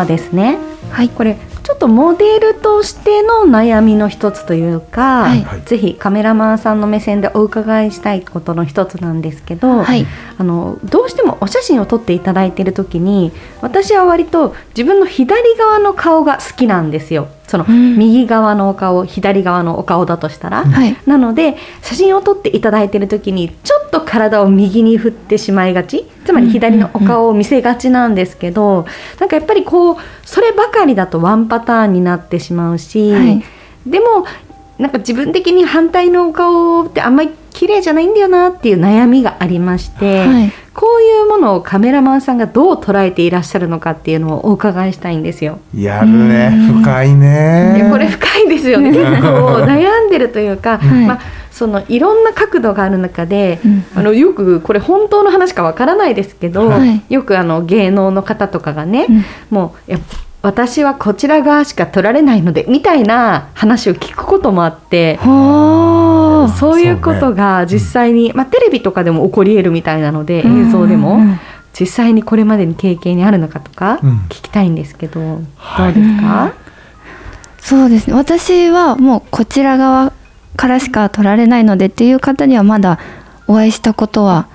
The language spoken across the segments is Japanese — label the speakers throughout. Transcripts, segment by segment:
Speaker 1: はですね、
Speaker 2: はい。
Speaker 1: これちょっとモデルとしての悩みの一つというか、
Speaker 2: はい
Speaker 1: ぜひカメラマンさんの目線でお伺いしたいことの一つなんですけど、
Speaker 2: はい。
Speaker 1: あのどうしてもお写真を撮っていただいている時に私は割と自分の左側の顔が好きなんですよその、
Speaker 2: うん。
Speaker 1: 右側のお顔左側のお顔だとしたら、
Speaker 2: はい。
Speaker 1: なので写真を撮っていただいている時にちょっと体を右に振ってしまいがち。つまり左のお顔を見せがちなんですけど、なんかやっぱりこうそればかりだとワンパターンになってしまうし、
Speaker 2: はい。
Speaker 1: でもなんか自分的に反対のお顔ってあんまり綺麗じゃないんだよなっていう悩みがありまして、
Speaker 2: はい。
Speaker 1: こういうものをカメラマンさんがどう捉えていらっしゃるのかっていうのをお伺いしたいんですよ。
Speaker 3: やるね。
Speaker 2: うん、
Speaker 3: 深いね。
Speaker 1: でこれ深いですよね。結構悩んでるというか、
Speaker 2: はい。
Speaker 1: まあ、そのいろんな角度がある中で、
Speaker 2: うん。
Speaker 1: あのよくこれ本当の話かわからないですけど、
Speaker 2: はい。
Speaker 1: よくあの芸能の方とかがね、
Speaker 2: うん。
Speaker 1: もういや私はこちら側しか撮られないのでみたいな話を聞くこともあって。そういうことが実際に、まあ、テレビとかでも起こり得るみたいなので映像でも、
Speaker 2: うん。うん
Speaker 1: 実際にこれまでに経験にあるのかとか
Speaker 3: うん。
Speaker 1: 聞きたいんですけど、
Speaker 3: はい。
Speaker 1: どうですか、
Speaker 2: そうですね。私はもうこちら側からしか取られないのでっていう方にはまだお会いしたことは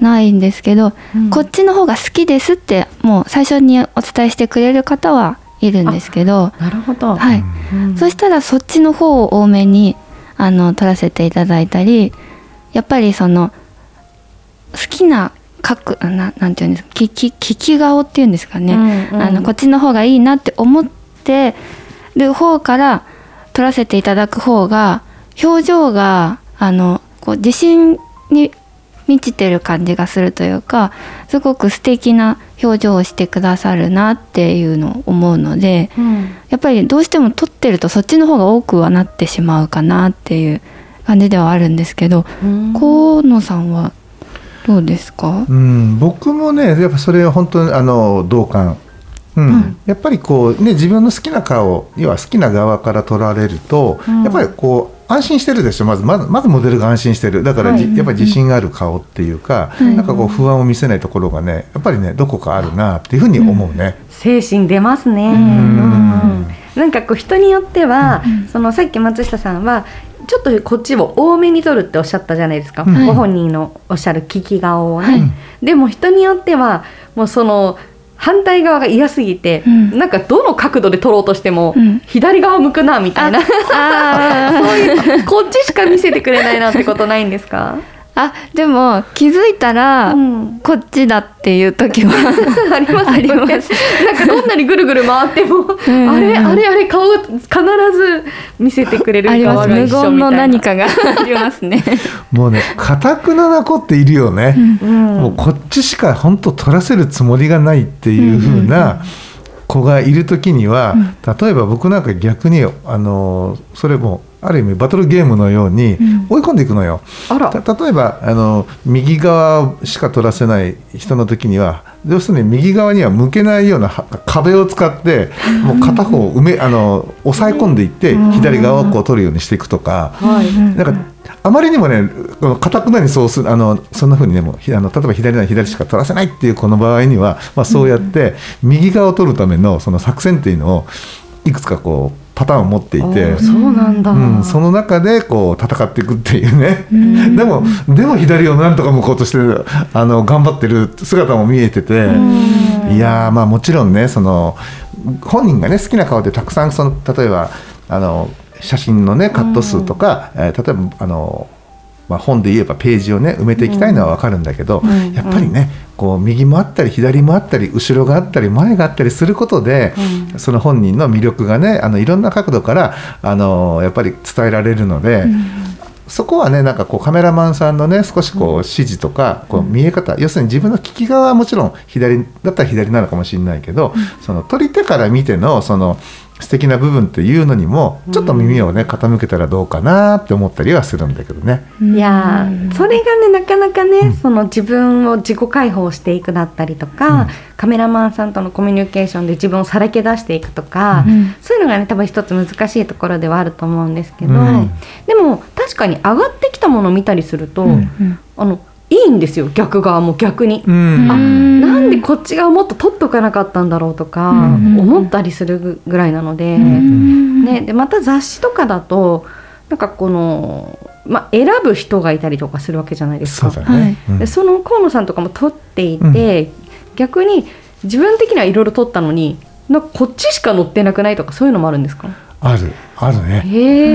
Speaker 2: ないんですけど、
Speaker 1: うん。
Speaker 2: こっちの方が好きですってもう最初にお伝えしてくれる方はいるんですけど、
Speaker 1: なるほど、
Speaker 2: はい。
Speaker 1: うん。
Speaker 2: そしたらそっちの方を多めにあの撮らせていただいたりやっぱりその好きな角ななんていうんですか聞き聞き顔っていうんですかね、
Speaker 1: うんうん。
Speaker 2: あのこっちの方がいいなって思ってる方から撮らせていただく方が表情があのこう自信に満ちてる感じがするというかすごく素敵な表情をしてくださるなっていうのを思うので。
Speaker 1: うん
Speaker 2: やっぱりどうしても撮ってるとそっちの方が多くはなってしまうかなっていう感じではあるんですけど、
Speaker 1: うん
Speaker 2: 河野さんはどうですか？
Speaker 3: うん、僕もね、やっぱそれは本当にあの同感。うん
Speaker 2: うん
Speaker 3: やっぱりこうね自分の好きな顔要は好きな側から撮られると、
Speaker 1: うん
Speaker 3: やっぱりこう安心してるでしょ。まずまずまずモデルが安心してる。だからじ、
Speaker 1: はい。
Speaker 3: やっぱり自信がある顔っていうか、
Speaker 2: うん
Speaker 3: なんかこう不安を見せないところがねやっぱりねどこかあるなっていうふうに思うね。
Speaker 1: 精神出ますね、
Speaker 2: うん。
Speaker 1: うん。なんかこう人によっては、
Speaker 2: うん。
Speaker 1: そのさっき松下さんはちょっとこっちを多めに撮るっておっしゃったじゃないですか、
Speaker 3: うん
Speaker 1: ご本人のおっしゃる聞き顔をね、
Speaker 2: はい。
Speaker 1: でも人によってはもうその反対側が嫌すぎて、
Speaker 2: うん。
Speaker 1: なんかどの角度で撮ろうとしても、
Speaker 2: うん。
Speaker 1: 左側向くなみたいな。
Speaker 2: あ
Speaker 1: そういうこっちしか見せてくれないなってことないんですか、
Speaker 2: あでも気づいたら、
Speaker 1: うん。
Speaker 2: こっちだっていう時は
Speaker 1: あります
Speaker 2: あります。
Speaker 1: なんかどんなにぐるぐる回っても、
Speaker 2: ん。
Speaker 1: あれあれあれ顔が必ず見せてくれる
Speaker 2: あります。無
Speaker 1: 側が一緒
Speaker 2: 言の
Speaker 1: みたいな。
Speaker 2: 何かが。ありますね。
Speaker 3: もうね堅くなな子っているよね。
Speaker 1: うん。
Speaker 3: もうこっちしか本当取らせるつもりがないっていう風な子がいる時には、例えば僕なんか逆にあのそれもある意味バトルゲームのように
Speaker 2: ん。
Speaker 3: 追い込んでいくのよ。
Speaker 1: あら。
Speaker 3: た例えばあの右側しか取らせない人の時には要するに右側には向けないようなは壁を使ってもう片方を埋めあの抑え込んでいって左側をこう取るようにしていくとか。
Speaker 1: はい。
Speaker 3: なんかあまりにもね、この固くなにそうするあのそんな風にねもあの例えば左なら左しか取らせないっていうこの場合には、まあ、そうやって右側を取るためのその作戦っていうのをいくつかこうパターンを持っていて。
Speaker 1: そうなんだ、
Speaker 3: うん、その中でこう戦っていくっていうね、
Speaker 2: ん。
Speaker 3: でもでも左をなんとか向こうとしてあの頑張ってる姿も見えてて、いやーまあもちろんねその本人がね好きな顔でたくさんその例えばあの写真のねカット数とか、えー例えばあのまあ、本で言えばページをね埋めていきたいのは分かるんだけど、
Speaker 1: うん。
Speaker 3: やっぱりねこう右もあったり左もあったり後ろがあったり前があったりすることで、その本人の魅力がねあのいろんな角度からあのやっぱり伝えられるので。そこはねなんかこうカメラマンさんのね少しこう指示とかこう見え方、要するに自分の利き側はもちろん左だったら左なのかもしれないけど、その撮り手から見てのその素敵な部分っていうのにもちょっと耳をね傾けたらどうかなって思ったりはするんだけどね。
Speaker 1: いやーそれがねなかなかね、その自分を自己解放していくだったりとか、カメラマンさんとのコミュニケーションで自分をさらけ出していくとか、
Speaker 2: うん。
Speaker 1: そういうのがね多分一つ難しいところではあると思うんですけど、
Speaker 3: うん。
Speaker 1: でも確かに上がってきたものを見たりすると、
Speaker 3: うん。
Speaker 1: あのいいんですよ逆側も逆に。
Speaker 3: うん。
Speaker 1: あ
Speaker 2: うん。
Speaker 1: なんでこっち側もっと取っとかなかったんだろうとか
Speaker 3: うん。
Speaker 1: 思ったりするぐらいなので、
Speaker 2: うん。
Speaker 1: ね、でまた雑誌とかだとなんかこの、まあ、選ぶ人がいたりとかするわけじゃないですか。
Speaker 3: そね。うん。
Speaker 1: でその河野さんとかも撮っていて、逆に自分的にはいろいろ撮ったのになんかこっちしか載ってなくないとかそういうのもあるんですか？
Speaker 3: あるあるね。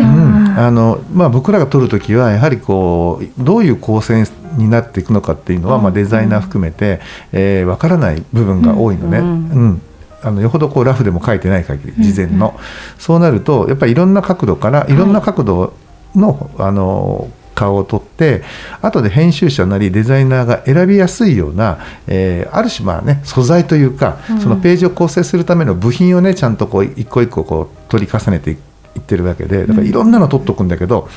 Speaker 3: うん、あのまあ、僕らが撮る時はやはりこうどういう構成になっていくのかっていうのは、
Speaker 1: うん。
Speaker 3: まあ、デザイナー含めて、えー、分からない部分が多いのね、
Speaker 1: う
Speaker 3: うん。んあのよほどこうラフでも書いてない限り事前の、そうなるとやっぱりいろんな角度からいろんな角度の,、あの顔を撮って後で編集者なりデザイナーが選びやすいような、えーある種まあね素材というか、
Speaker 1: うん。
Speaker 3: そのページを構成するための部品をねちゃんとこう一個一個こう取り重ねていってるわけでだからいろんなの取っとくんだけど、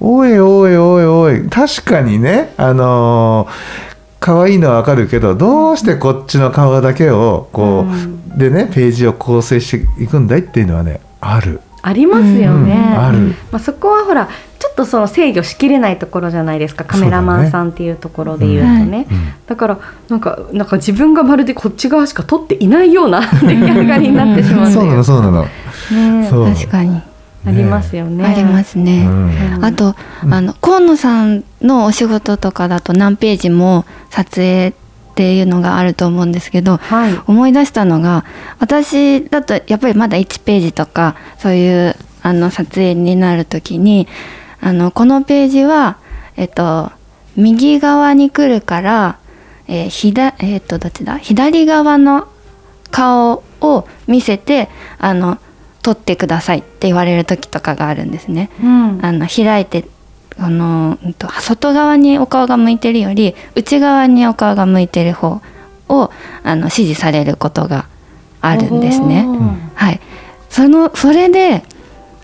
Speaker 3: おいおいおいおい確かにねあのー可愛いのはわかるけどどうしてこっちの顔だけをこう、
Speaker 1: うん。
Speaker 3: でねページを構成していくんだいっていうのはねある、
Speaker 1: ありますよね、
Speaker 3: うんある。
Speaker 1: まあ、そこはほらちょっとその制御しきれないところじゃないですか。カメラマンさんっていうところで言うとね。
Speaker 3: うん。
Speaker 1: だからなんかなんか自分がまるでこっち側しか撮っていないような 出来上がりになってしまう
Speaker 3: そうなのそうなの、
Speaker 1: ね
Speaker 2: 確かに。
Speaker 1: ありますよね。
Speaker 2: ありますね。
Speaker 3: うん。
Speaker 2: あと、
Speaker 3: うん。
Speaker 2: あの河野さんのお仕事とかだと何ページも撮影っていうのがあると思うんですけど
Speaker 1: はい。
Speaker 2: 思い出したのが私だとやっぱりまだ1ページとかそういうあの撮影になる時にあのこのページはえっと右側に来るから、えー左えっとどっちだ？左側の顔を見せてあの撮ってくださいって言われる時とかがあるんですね。
Speaker 1: うん
Speaker 2: あの開いてあの外側にお顔が向いてるより内側にお顔が向いてる方をあの指示されることがあるんですね。はい、そのそれで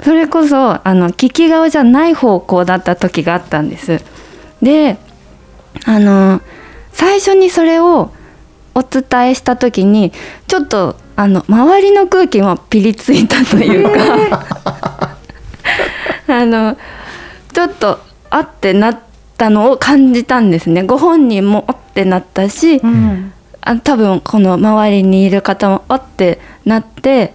Speaker 2: それこそあの利き顔じゃない方向だった時があったんです。であの最初にそれをお伝えした時にちょっとあの周りの空気もピリついたというか、あのちょっとあってなったのを感じたんですね。ご本人もあってなったし、
Speaker 1: うん。
Speaker 2: あ多分この周りにいる方もあってなって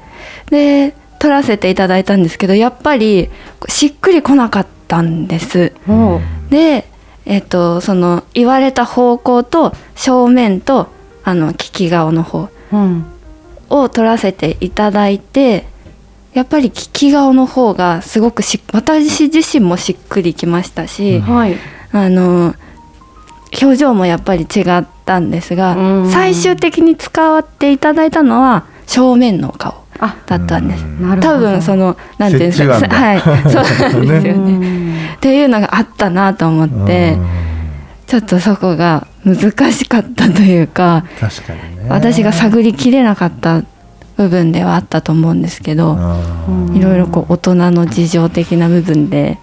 Speaker 2: で撮らせていただいたんですけどやっぱりしっくりこなかったんです。
Speaker 1: おー
Speaker 2: で、えっとその言われた方向と正面とあの利き顔の方。
Speaker 1: うん
Speaker 2: を撮らせていただいてやっぱり利き顔の方がすごくし私自身もしっくりきましたし、
Speaker 1: はい。
Speaker 2: あの表情もやっぱり違ったんですが、
Speaker 1: うん。
Speaker 2: 最終的に使っていただいたのは正面のお顔
Speaker 1: あ。
Speaker 2: だったんです。
Speaker 1: なるほど。
Speaker 2: 多分そのなんていうんですか はい。そうなんですよね。
Speaker 1: うん。
Speaker 2: っていうのがあったなと思って、ちょっとそこが難しかったというか、
Speaker 3: 確かにね。
Speaker 2: 私が探りきれなかった部分ではあったと思うんですけど、
Speaker 3: うん
Speaker 2: いろいろこう大人の事情的な部分で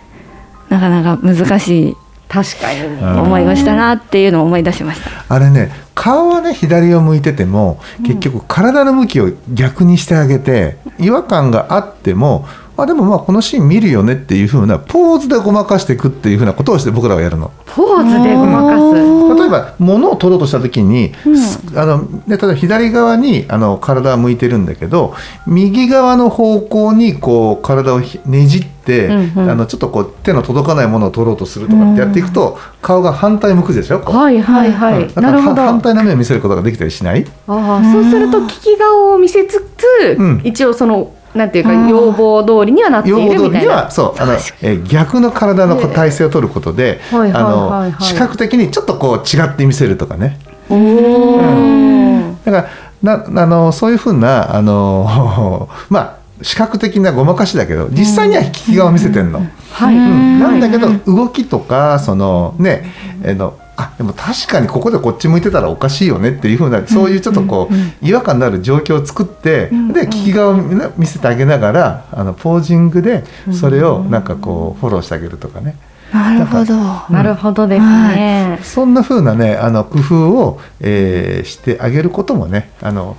Speaker 2: なかなか難しい
Speaker 1: 確かに
Speaker 2: 思いをしたなっていうのを思い出しました。
Speaker 3: あれね顔はね左を向いてても結局体の向きを逆にしてあげて違和感があってもあでもまあこのシーン見るよねっていう風なポーズでごまかしていくっていう風なことをして僕らはやるの。
Speaker 1: ポーズでごまかす。
Speaker 3: 例えば物を取ろうとした時に、すあのね、例えば左側にあの体は向いてるんだけど右側の方向にこう体をひねじって、
Speaker 1: うんうん。
Speaker 3: あのちょっとこう手の届かないものを取ろうとするとかってやっていくと、顔が反対向くでしょ？
Speaker 1: はいはいはい、
Speaker 3: うん。だから
Speaker 1: なるほど。
Speaker 3: 反対の面を見せることができたりしない？
Speaker 1: ああそうすると利き顔を見せつつ、
Speaker 3: うん。
Speaker 1: 一応そのなんていうか要望通りにはなってい
Speaker 3: 要望通りに
Speaker 1: るみたいな
Speaker 3: はそうあの、えー逆の体の体勢を取ることで、あの視覚的にちょっとこう違って見せるとかね。
Speaker 1: おー。
Speaker 3: だからなあのそういうふうなあの まあ視覚的なごまかしだけど実際には引き側を見せてんの。
Speaker 1: はい、
Speaker 3: うん。なんだけど動きとかそのねえのあでも確かにここでこっち向いてたらおかしいよねっていうふうなそういうちょっとこう違和感のある状況を作ってで利き側を見せてあげながらあのポージングでそれをなんかこうフォローしてあげるとかね。
Speaker 2: なるほど。
Speaker 1: なるほどですね、
Speaker 3: そんなふうなねあの工夫を、えーしてあげることもねあの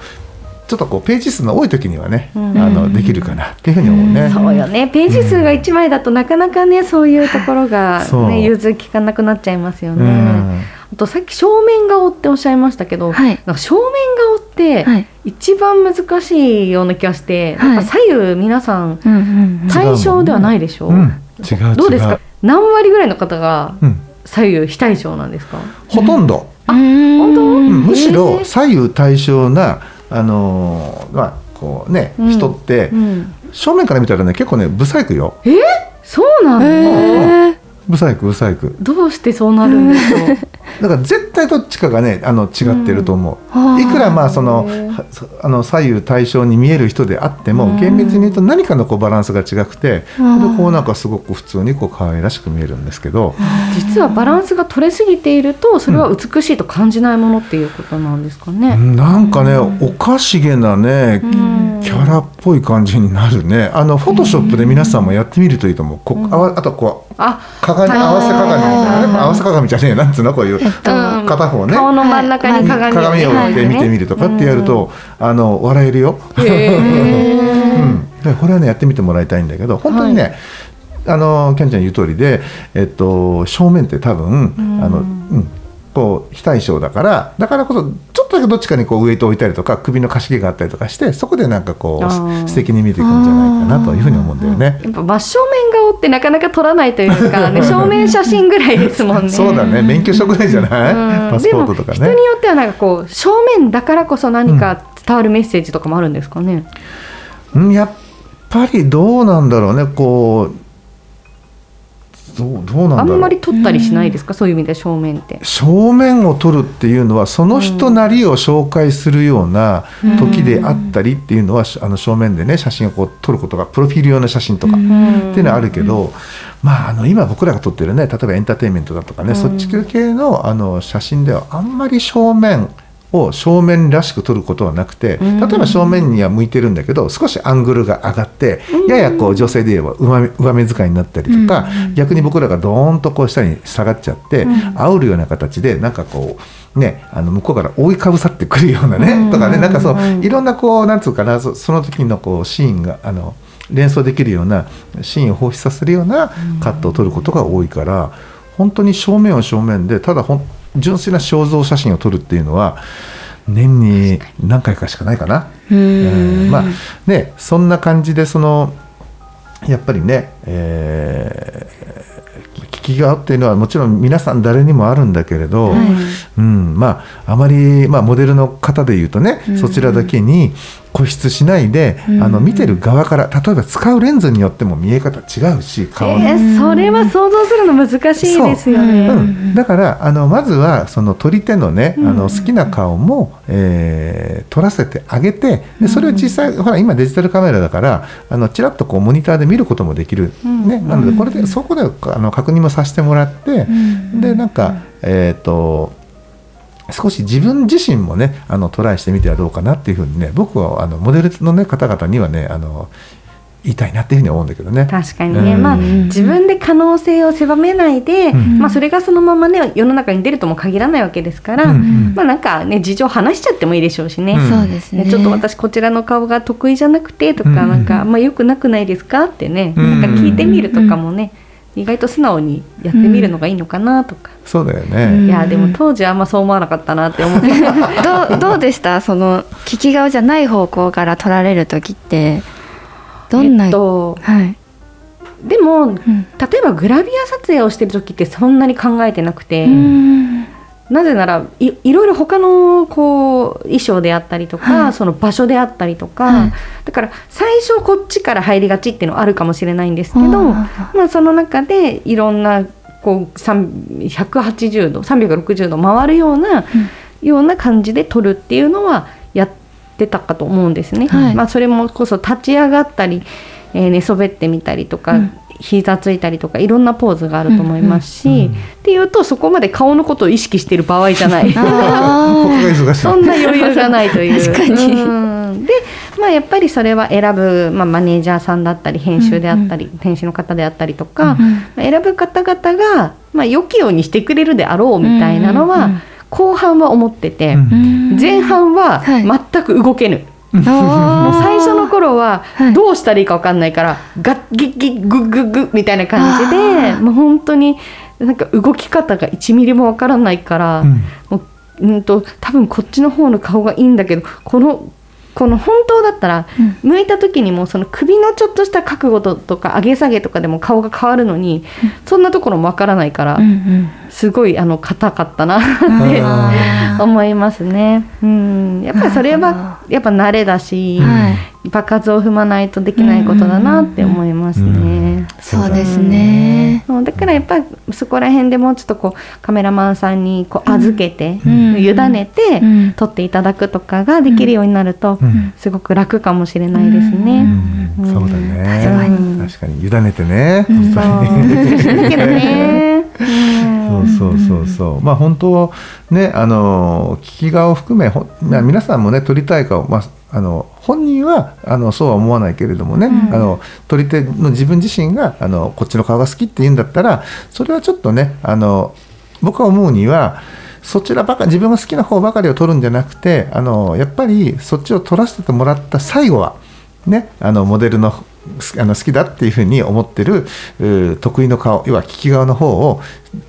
Speaker 3: ちょっとこうページ数の多い時にはね、あのできるかなっていうふうに思うね。
Speaker 1: そうよね。ページ数が1枚だとなかなかねそういうところが、ね、融通きかなくなっちゃいますよね。
Speaker 3: うん。
Speaker 1: あとさっき正面顔っておっしゃいましたけど、
Speaker 2: はい。
Speaker 1: なんか正面顔って
Speaker 2: はい。
Speaker 1: 一番難しいような気がして、
Speaker 2: はい。
Speaker 1: なんか左右皆さん
Speaker 2: うんうんうん。
Speaker 1: 対象ではないでしょう、
Speaker 3: うん、違う違う。
Speaker 1: どうですか？何割ぐらいの方が
Speaker 3: うん、
Speaker 1: 左右非対称なんですか、
Speaker 3: ほとんど、
Speaker 2: 本
Speaker 1: 本当？
Speaker 3: うん。むし
Speaker 1: へ
Speaker 3: ろ
Speaker 1: ー
Speaker 3: 左右対称なあのーまあこうね、
Speaker 1: うん。
Speaker 3: 人って
Speaker 1: うん、
Speaker 3: 正面から見たらね結構ねブサイクよ。
Speaker 1: え？そうなん。だ、
Speaker 2: へー。
Speaker 3: ブサイクブサイク。
Speaker 1: どうしてそうなるんでしょう？
Speaker 3: だから絶対どっちかがねあの違ってると思う、
Speaker 2: うん。
Speaker 3: いくらまあそのあの左右対称に見える人であっても、厳密に言うと何かのこうバランスが違くて、
Speaker 2: うん
Speaker 3: でこうなんかすごく普通にこう可愛らしく見えるんですけど、
Speaker 1: 実はバランスが取れすぎているとそれは美しいと感じないものっていうことなんですかね。
Speaker 3: なんかね、おかしげなね、
Speaker 1: ん
Speaker 3: キャラっぽい感じになるね。あのフォトショップで皆さんもやってみるといいと思う、こあわあとこう
Speaker 1: あ
Speaker 3: 鏡
Speaker 1: はい
Speaker 3: 合わせ鏡みたいな。合わせ鏡じゃねえ。なんつうの？こういう、片方ね。
Speaker 1: 顔の真ん中に鏡を
Speaker 3: 鏡を置いて見てみるとかってやると、あの笑えるよ。うん、でこれはねやってみてもらいたいんだけど本当にね、あのキャンちゃん言う通りで、えっと、正面って多分、あのうん、こう非対称だからだからこそちょっとだけどっちかにこうウエイト置いたりとか首のかしげがあったりとかしてそこでなんかこう素敵に見えていくんじゃないかなというふうに思うんだよね。
Speaker 1: やっぱ真正面顔ってなかなか撮らないというか、ね、正面写真ぐらいですもんね。
Speaker 3: そうだね免許証ぐらいじゃない、パスポートとかね
Speaker 1: 人に。よってはなんかこう正面だからこそ何か伝わるメッセージとかもあるんですかね。
Speaker 3: うんやっぱりどうなんだろうねこうどうどうなんだろう。
Speaker 1: あんまり撮ったりしないですか、そういう意味で正面って。
Speaker 3: 正面を撮るっていうのはその人なりを紹介するような時であったりっていうのは、あの正面でね写真をこう撮ることがプロフィール用の写真とかっていうのはあるけど、まああの今僕らが撮ってるね例えばエンターテインメントだとかね、そっち系のあの写真ではあんまり正面を正面らしく撮ることはなくて例えば正面には向いてるんだけど少しアングルが上がってややこう女性で言えば上目遣いになったりとか逆に僕らがドーンとこう下に下がっちゃって煽るような形でなんかこうねあの向こうから覆いかぶさってくるようなねとかねなんかそういろんなこうなんつうかなそその時のこうシーンがあの連想できるようなシーンを放出させるようなカットを撮ることが多いから本当に正面は正面でただほん純粋な肖像写真を撮るっていうのは年に何回かしかないかな。うん。まあねそんな感じでそのやっぱりね、えー聞きがっていうのはもちろん皆さん誰にもあるんだけれど、うん、まああまり、まあ、モデルの方でいうとね、そちらだけに固執しないで、あの見てる側から例えば使うレンズによっても見え方違うし顔の。
Speaker 1: えーそれは想像するの難しいですよね。
Speaker 3: う。ん、だからあのまずはその撮り手のね、あの好きな顔も、えー撮らせてあげてでそれを実際、ほら今デジタルカメラだからあのちらっとこうモニターで見ることもできる、ね、なのでこれでそこであの確認もさせてもらって、でなんかえっ、と少し自分自身もねあのトライしてみてはどうかなっていうふうにね僕はあのモデルの、ね、方々にはねあの言いたいなっていうふうに思うんだけどね。
Speaker 1: 確かにね、
Speaker 3: うん。
Speaker 1: まあ自分で可能性を狭めないで、
Speaker 3: ん。
Speaker 1: まあそれがそのままね世の中に出るとも限らないわけですから、
Speaker 3: うんうん。
Speaker 1: まあなんかね事情話しちゃってもいいでしょうしね。
Speaker 3: うん。
Speaker 2: そうですね。
Speaker 1: ねちょっと私こちらの顔が得意じゃなくてとか、
Speaker 3: うん。
Speaker 1: なんかあんま良くなくないですかってね、
Speaker 3: うん。
Speaker 1: なんか聞いてみるとかもね、意外と素直にやってみるのがいいのかなとか、
Speaker 3: そうだよね、
Speaker 2: うん。
Speaker 1: いやでも当時はあんまそう思わなかったなって思って
Speaker 2: どうどうでした？その利き顔じゃない方向から撮られる時ってどんな、
Speaker 1: えっと
Speaker 2: はい、
Speaker 1: でも、
Speaker 2: ん。
Speaker 1: 例えばグラビア撮影をしてる時ってそんなに考えてなくて、
Speaker 2: うん
Speaker 1: なぜならいいろいろ他のこう衣装であったりとか、
Speaker 2: はい。
Speaker 1: その場所であったりとか、
Speaker 2: はい。
Speaker 1: だから最初こっちから入りがちっていうのはあるかもしれないんですけど、
Speaker 2: うん
Speaker 1: まあ、その中でいろんなこう3 180度360度回るような、ような感じで撮るっていうのはやってたかと思うんですね。
Speaker 2: はい。
Speaker 1: まあ、それもこそ立ち上がったり、えー寝そべってみたりとか、
Speaker 2: うん
Speaker 1: 膝ついたりとかいろんなポーズがあると思いますし、
Speaker 3: うんうんうん。
Speaker 1: っていうとそこまで顔のことを意識している場合じゃない。そんな余裕がないという。
Speaker 2: 確かに。
Speaker 1: うん。で、まあ、やっぱりそれは選ぶ、まあ、マネージャーさんだったり編集であったり、編集の方であったりとか、
Speaker 2: うん
Speaker 1: まあ選ぶ方々が、まあ、良きようにしてくれるであろうみたいなのは、
Speaker 2: うんうんうん。
Speaker 1: 後半は思ってて、
Speaker 3: うん。
Speaker 2: ー
Speaker 1: 前半は
Speaker 2: はい。
Speaker 1: 全く動けぬ。もう最初の頃は
Speaker 2: はい。
Speaker 1: どうしたらいいか分かんないから、ガッギッギッグッグッグッみたいな感じでもう本当になんか動き方が1ミリも分からないから、
Speaker 3: うん。
Speaker 1: もううんと多分こっちの方の顔がいいんだけどこのこの本当だったら、向いた時にもその首のちょっとした角度とか上げ下げとかでも顔が変わるのに、そんなところも分からないから、
Speaker 2: うんうん
Speaker 1: すごいあの硬かったなって思いますね。うん、やっぱりそれはやっぱ慣れだし、
Speaker 2: はい。
Speaker 1: 場数を踏まないとできないことだなって思いますね。
Speaker 2: そうですね。
Speaker 1: だからやっぱりそこら辺でもうちょっとこうカメラマンさんにこう預けて、
Speaker 2: うん。
Speaker 1: 委ねて
Speaker 2: うん。
Speaker 1: 撮っていただくとかができるようになると、
Speaker 3: うん。
Speaker 1: すごく楽かもしれないです
Speaker 3: う
Speaker 1: ね。
Speaker 3: ん。そうだね。
Speaker 1: に。
Speaker 3: 確かに。委ねてね。
Speaker 2: うん。
Speaker 1: そう
Speaker 3: 本当に。
Speaker 1: だけどね。
Speaker 3: そうそうそうそう、まあ本当ねあの聞き顔を含めほまあ皆さんもね撮りたい顔、まあ、あの本人はあのそうは思わないけれどもね、
Speaker 2: うん。
Speaker 3: あの撮り手の自分自身があのこっちの顔が好きって言うんだったらそれはちょっとねあの僕は思うにはそちらばか自分が好きな方ばかりを撮るんじゃなくてあのやっぱりそっちを撮らせてもらった最後はねあのモデルのすあの好きだっていうふうに思ってる得意の顔要は利き顔の方を、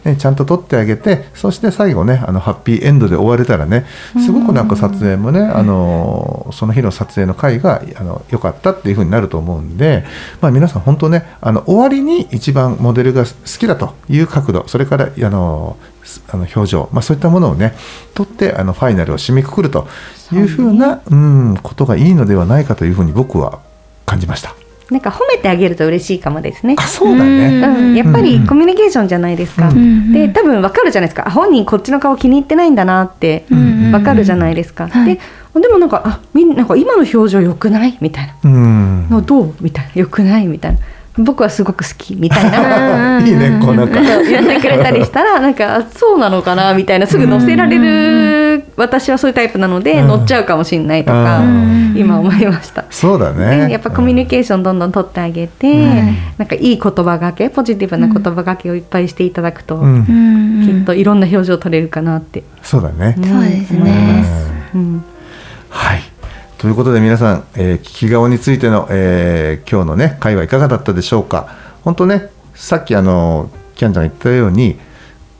Speaker 3: ね、ちゃんと撮ってあげてそして最後ねあのハッピーエンドで終われたらねすごくなんか撮影もねあのその日の撮影の回が良かったっていうふうになると思うんで、まあ、皆さん本当ねあの終わりに一番モデルが好きだという角度それからあのすあの表情、まあ、そういったものをね撮ってあのファイナルを締めくくるというふうなうんことがいいのではないかというふうに僕は感じました。
Speaker 1: なんか褒めてあげると嬉しいかもですね。
Speaker 3: あそうだね、
Speaker 1: うん、やっぱ
Speaker 3: うん
Speaker 1: りコミュニケーションじゃないですか。
Speaker 3: うん
Speaker 1: で多分わかるじゃないですか。あ本人こっちの顔気に入ってないんだなって
Speaker 2: うん
Speaker 1: わかるじゃないですか。
Speaker 2: はい。
Speaker 1: ででもなんかあみんなんか今の表情良くない？みたいな。
Speaker 3: うん。
Speaker 1: のどう？みたいな。良くない？みたいな僕はすごく好きみたいな。
Speaker 3: いいねこうなんか。
Speaker 1: 言ってくれたりしたら なんかあそうなのかなみたいなすぐ乗せられる私はそういうタイプなので
Speaker 3: うん。
Speaker 1: 乗っちゃうかもしれないとか
Speaker 3: うん。
Speaker 1: 今思いました。
Speaker 3: そうだね。
Speaker 1: ね、やっぱコミュニケーションどんどん取ってあげて、
Speaker 3: うん。
Speaker 1: なんかいい言葉がけポジティブな言葉がけをいっぱいしていただくと、きっといろんな表情取れるかなって、
Speaker 3: そうだね、
Speaker 2: そうです
Speaker 1: 思い
Speaker 2: ね。
Speaker 1: ますうん。
Speaker 3: はいということで皆さん、えー聞き顔についての、えー今日のね会はいかがだったでしょうか。本当ねさっきあのキャンちゃんが言ったように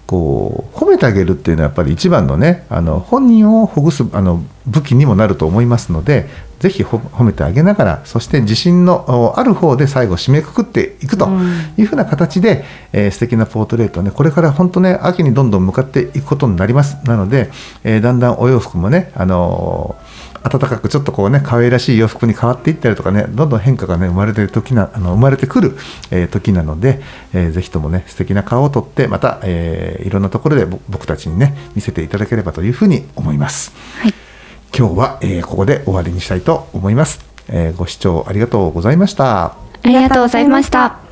Speaker 3: こう褒めてあげるっていうのはやっぱり一番のねあの本人をほぐすあの武器にもなると思いますのでぜひほ褒めてあげながらそして自信のおある方で最後締めくくっていくというふうな形で、えー素敵なポートレートをねこれから本当ね秋にどんどん向かっていくことになります。なので、えーだんだんお洋服もねあのー暖かくちょっとこうね可愛らしい洋服に変わっていったりとかねどんどん変化がね生まれてる時なあの生まれてくる、えー時なので、えーぜひともね素敵な顔をとってまた、えーいろんなところでぼ僕たちにね見せていただければというふうに思います。
Speaker 2: はい
Speaker 3: 今日は、えーここで終わりにしたいと思います、えーご視聴ありがとうございました。
Speaker 2: ありがとうございました